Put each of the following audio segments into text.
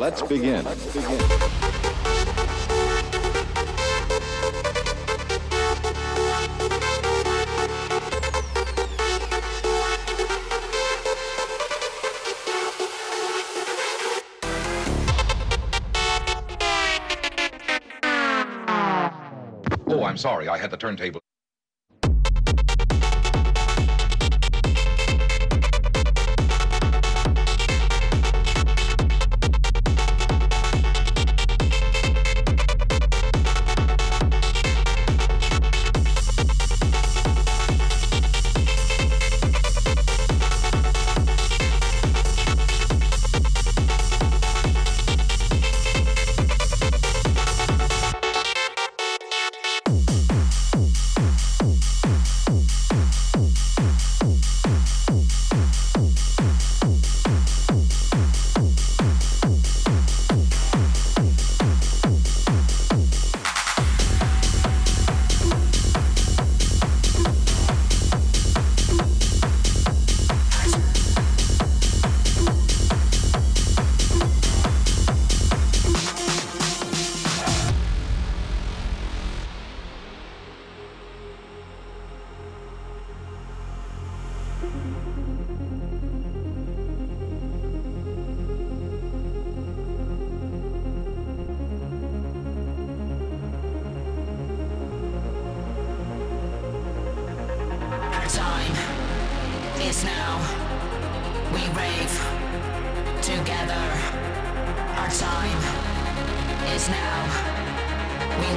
let's begin. Oh, let's begin. sorry, I had the turntable.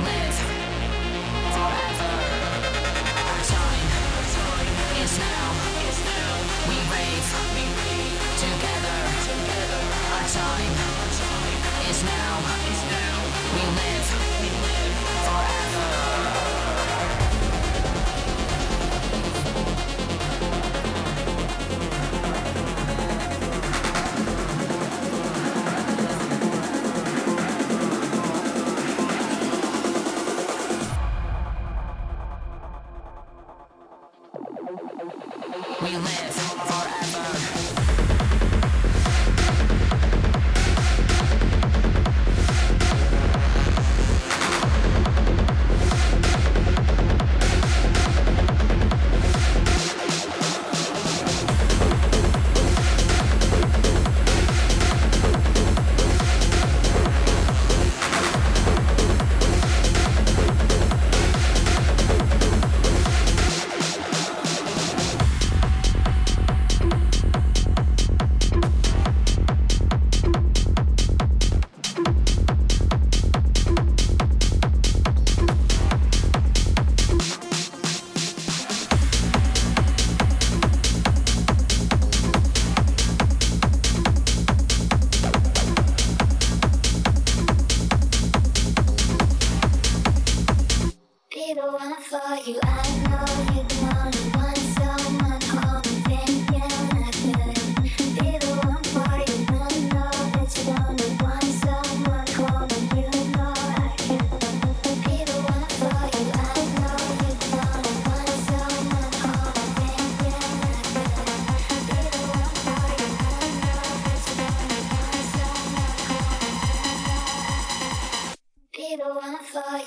we.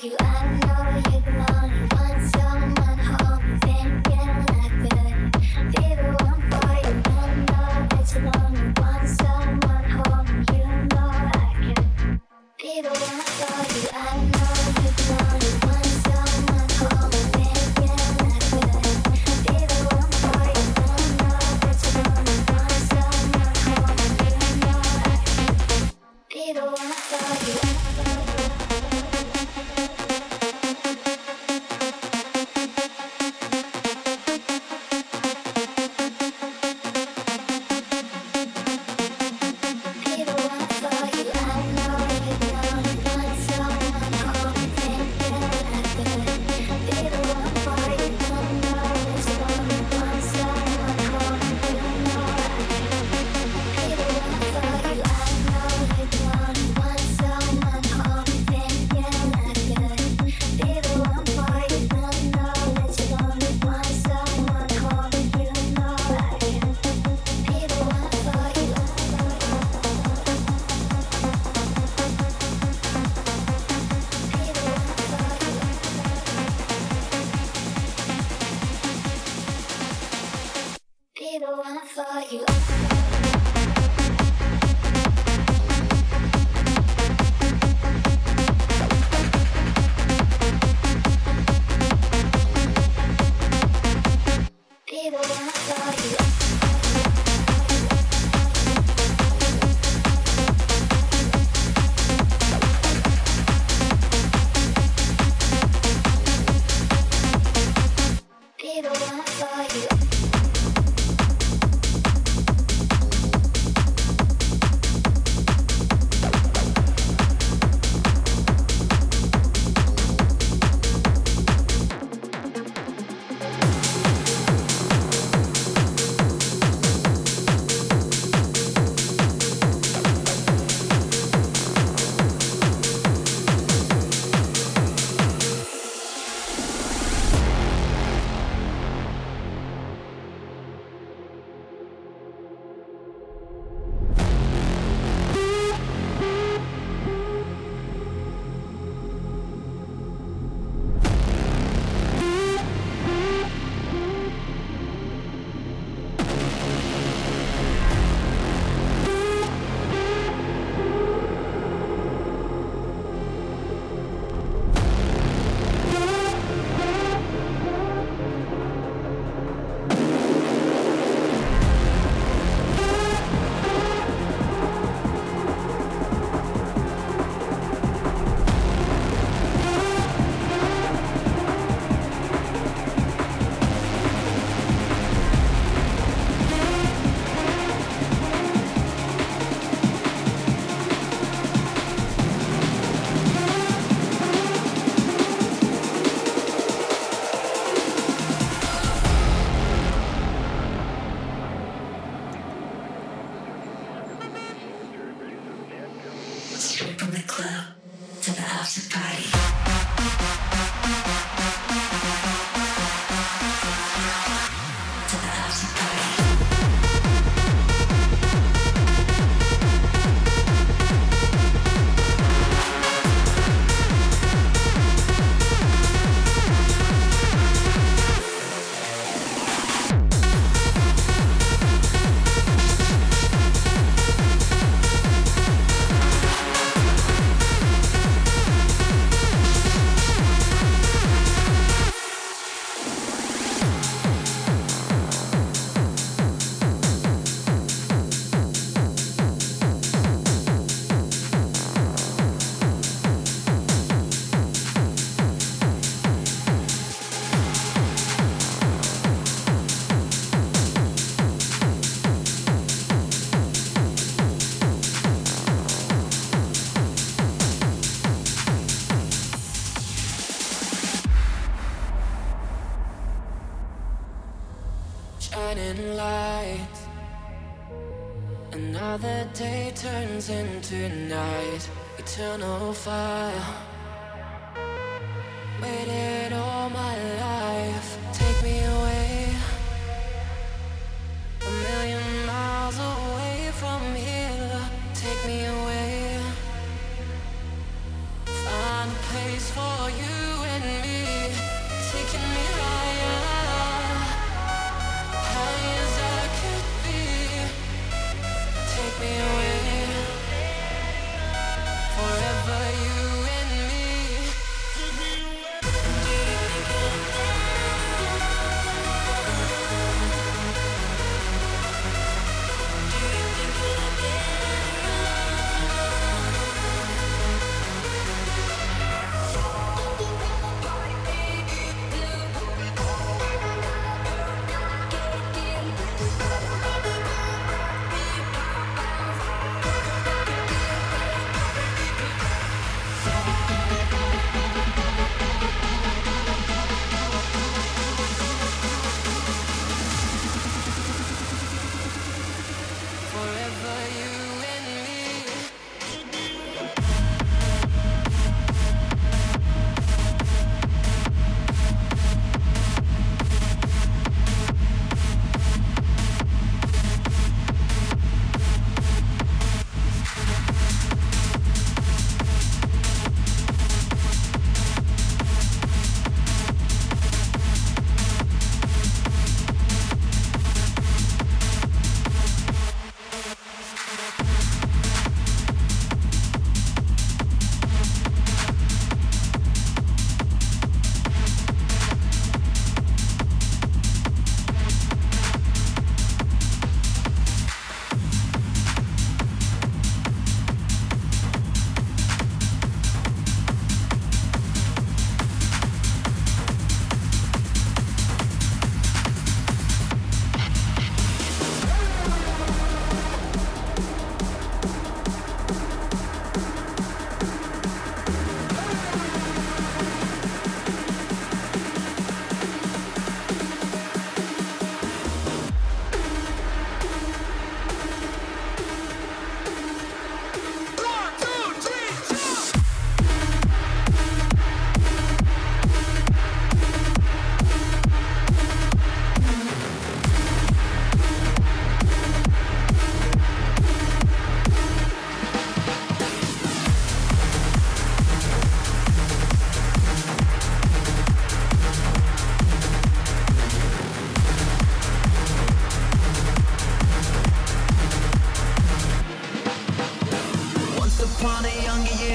you, I don't. Night.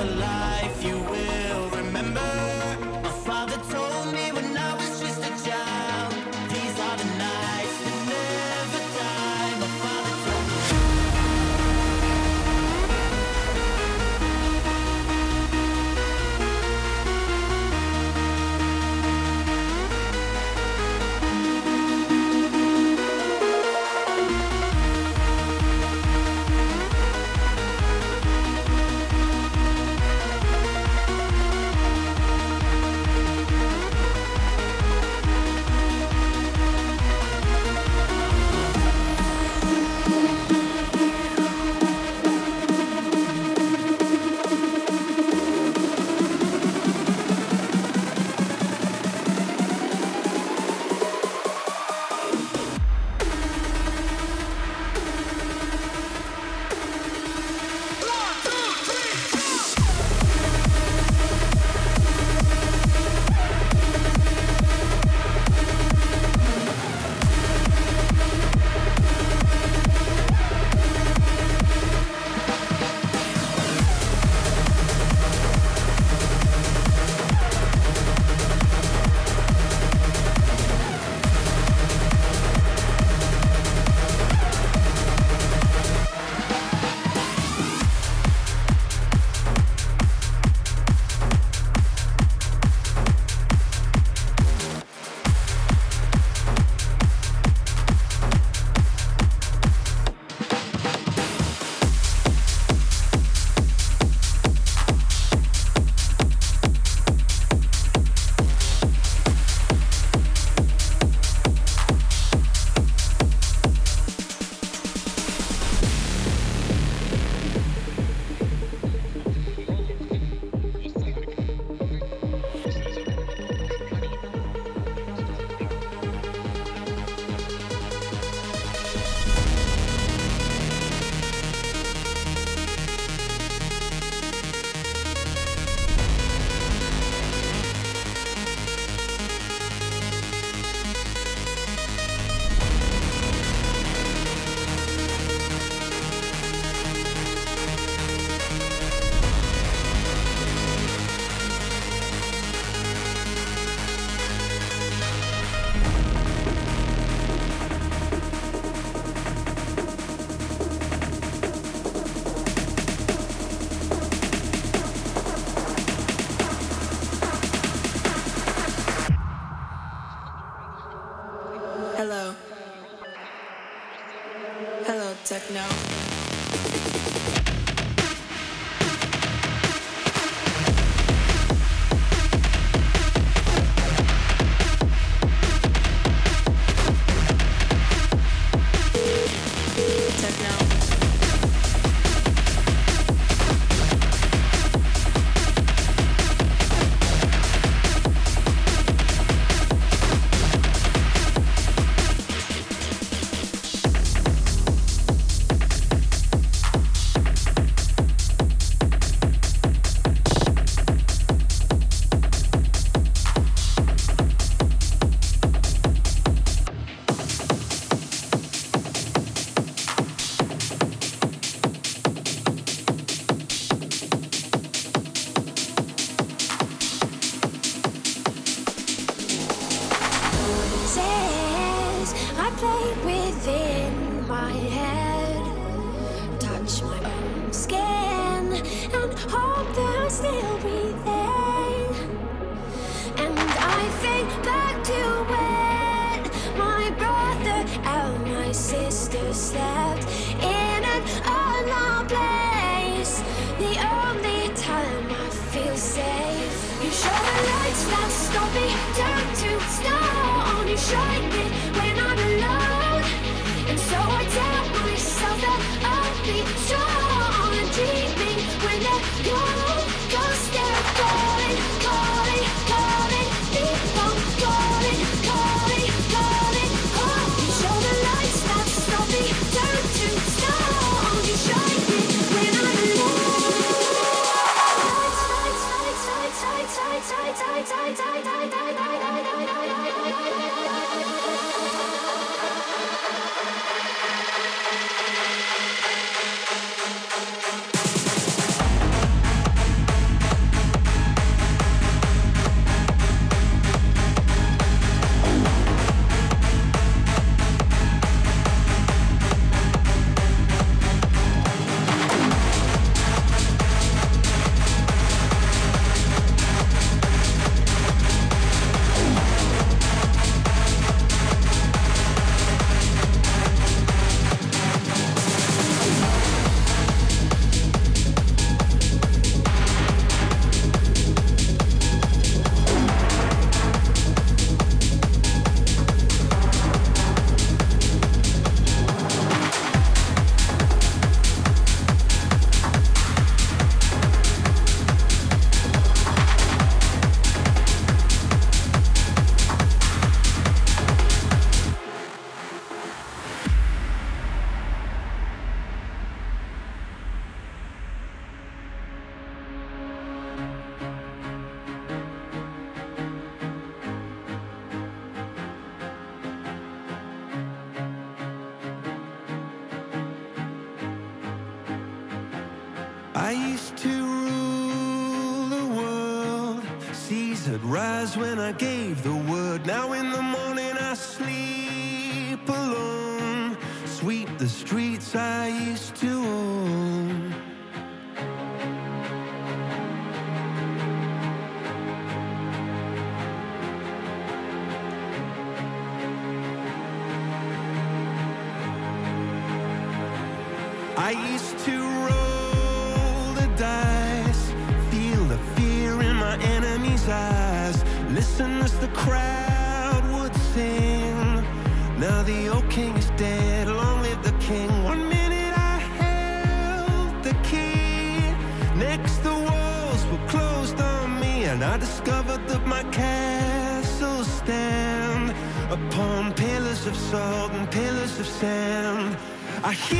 so live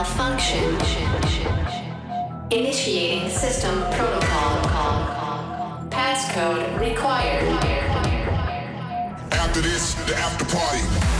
malfunction. Initiating system protocol. Passcode required. After this, the after party.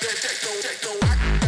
Front to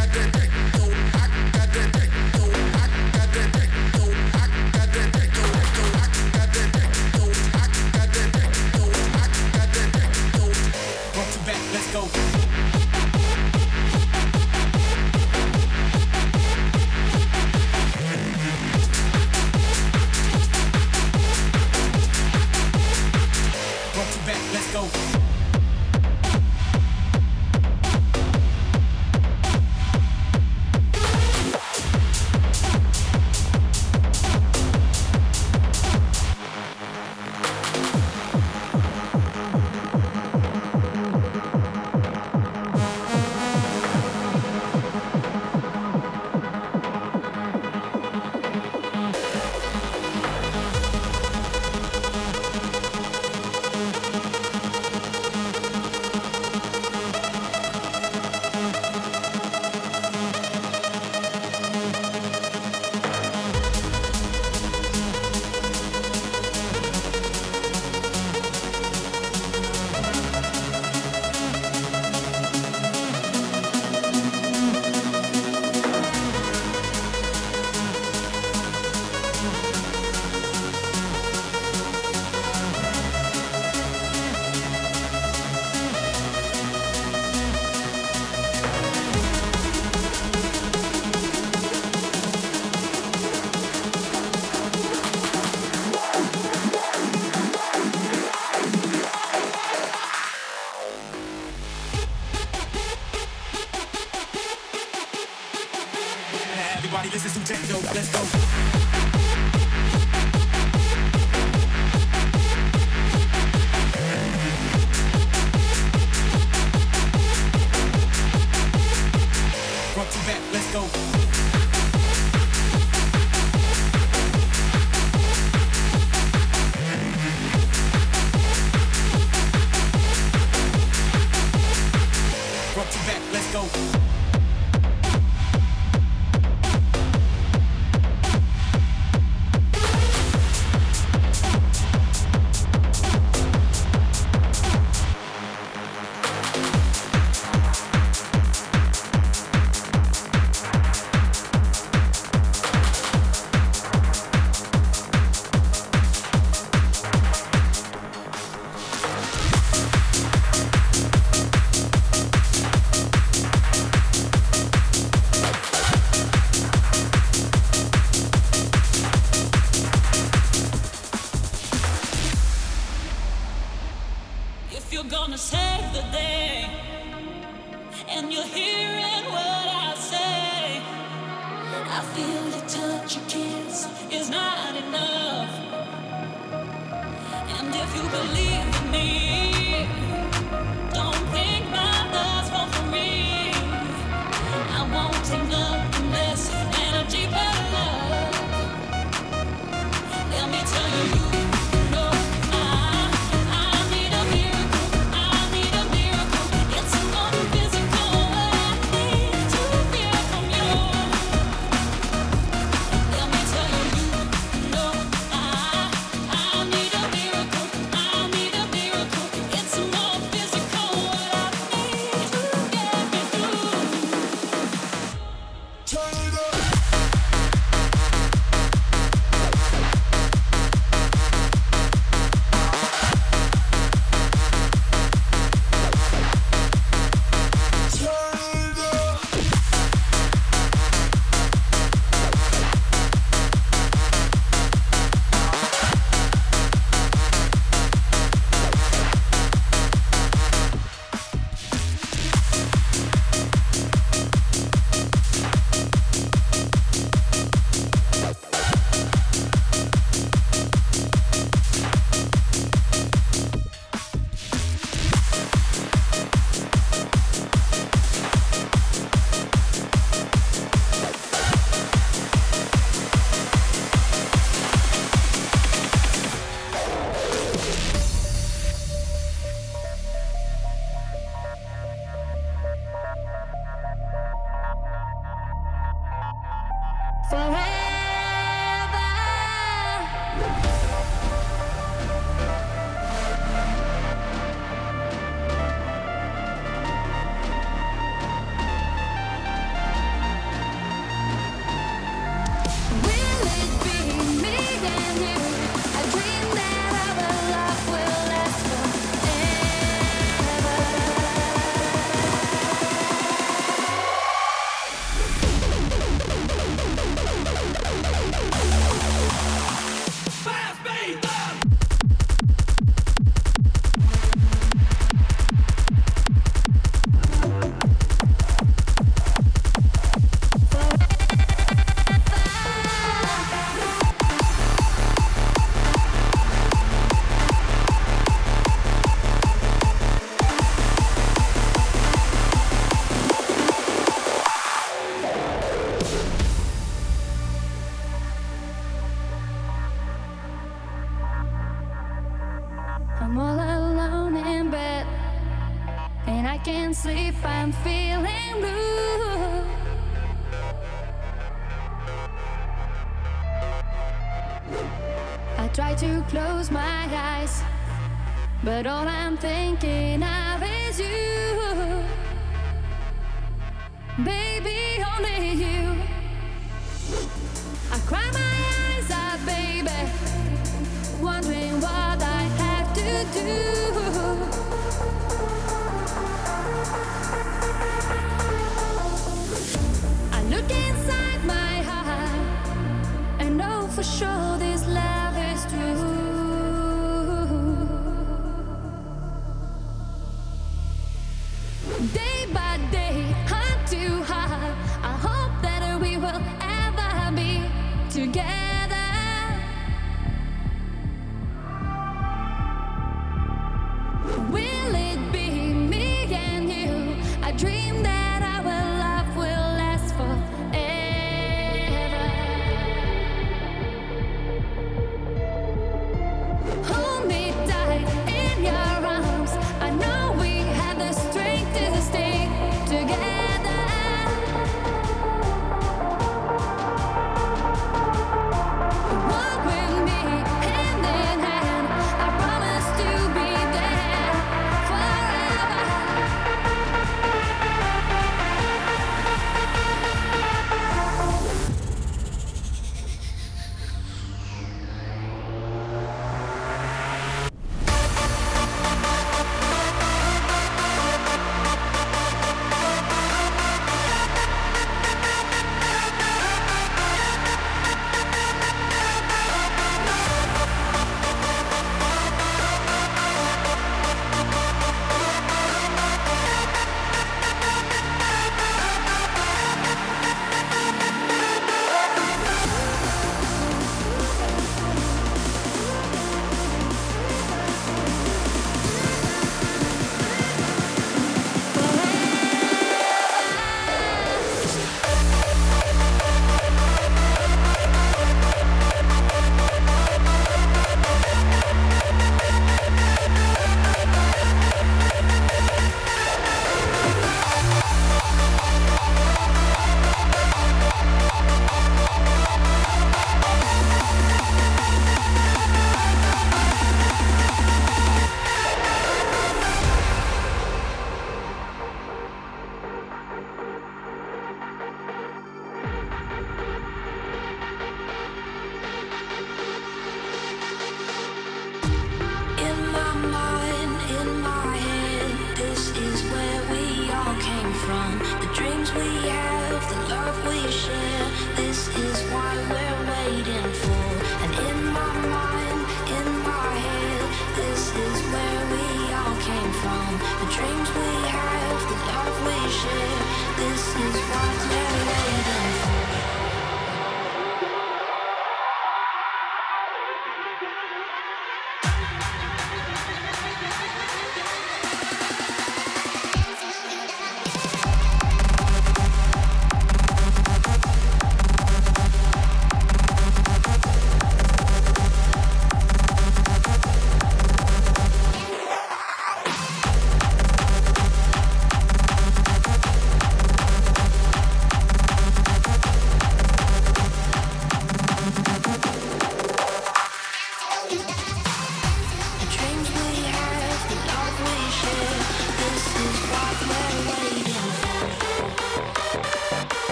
sleep, I'm feeling blue. I try to close my eyes, but all I'm thinking of is you. Baby, only you. for sure this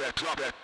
drop it, drop it.